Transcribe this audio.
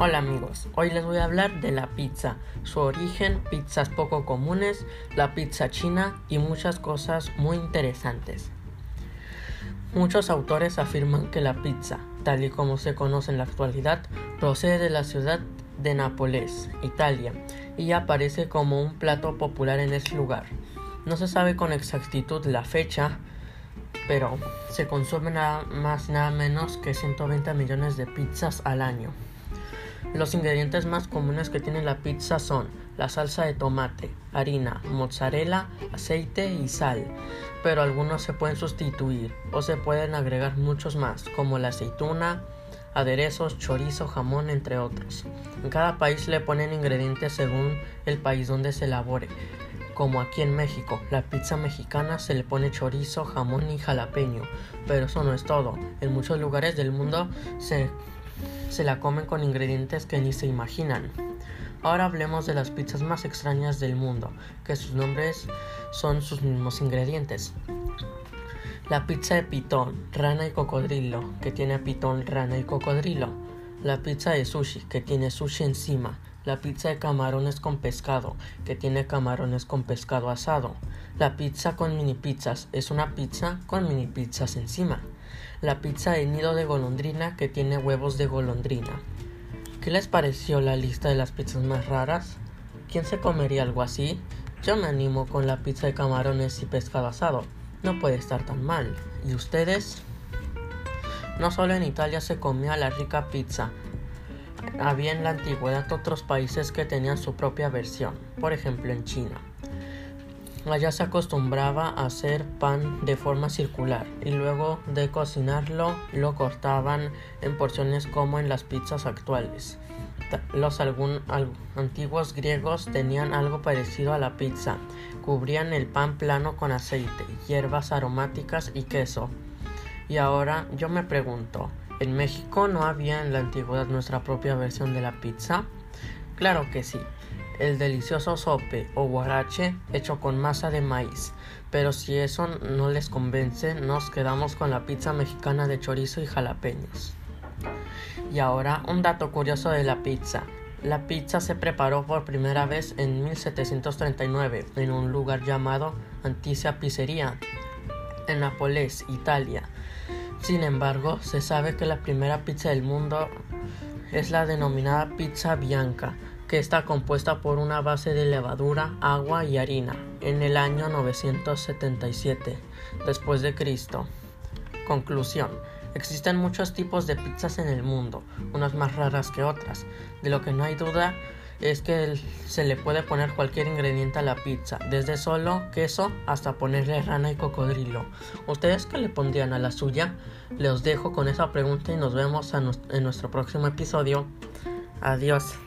Hola amigos, hoy les voy a hablar de la pizza, su origen, pizzas poco comunes, la pizza china y muchas cosas muy interesantes. Muchos autores afirman que la pizza, tal y como se conoce en la actualidad, procede de la ciudad de Nápoles, Italia, y aparece como un plato popular en ese lugar. No se sabe con exactitud la fecha, pero se consumen nada más nada menos que 120 millones de pizzas al año. Los ingredientes más comunes que tiene la pizza son la salsa de tomate, harina, mozzarella, aceite y sal, pero algunos se pueden sustituir o se pueden agregar muchos más, como la aceituna, aderezos, chorizo, jamón, entre otros. En cada país le ponen ingredientes según el país donde se elabore. Como aquí en México, la pizza mexicana se le pone chorizo, jamón y jalapeño, pero eso no es todo. En muchos lugares del mundo se se la comen con ingredientes que ni se imaginan. Ahora hablemos de las pizzas más extrañas del mundo, que sus nombres son sus mismos ingredientes. La pizza de pitón, rana y cocodrilo, que tiene pitón, rana y cocodrilo. La pizza de sushi, que tiene sushi encima. La pizza de camarones con pescado, que tiene camarones con pescado asado. La pizza con mini pizzas es una pizza con mini pizzas encima. La pizza de nido de golondrina, que tiene huevos de golondrina. ¿Qué les pareció la lista de las pizzas más raras? ¿Quién se comería algo así? Yo me animo con la pizza de camarones y pescado asado. No puede estar tan mal. ¿Y ustedes? No solo en Italia se comía la rica pizza, había en la antigüedad otros países que tenían su propia versión, por ejemplo en China. Allá se acostumbraba a hacer pan de forma circular y luego de cocinarlo lo cortaban en porciones como en las pizzas actuales. Los algún, antiguos griegos tenían algo parecido a la pizza. Cubrían el pan plano con aceite, hierbas aromáticas y queso. Y ahora yo me pregunto, ¿En México no había en la antigüedad nuestra propia versión de la pizza? Claro que sí, el delicioso sope o guarache hecho con masa de maíz. Pero si eso no les convence, nos quedamos con la pizza mexicana de chorizo y jalapeños. Y ahora un dato curioso de la pizza. La pizza se preparó por primera vez en 1739 en un lugar llamado Anticia Pizzería, en Nápoles, Italia. Sin embargo, se sabe que la primera pizza del mundo es la denominada pizza bianca, que está compuesta por una base de levadura, agua y harina, en el año 977 después de Cristo. Conclusión. Existen muchos tipos de pizzas en el mundo, unas más raras que otras. De lo que no hay duda es que se le puede poner cualquier ingrediente a la pizza, desde solo queso hasta ponerle rana y cocodrilo. ¿Ustedes qué le pondrían a la suya? Les dejo con esa pregunta y nos vemos en nuestro próximo episodio. Adiós.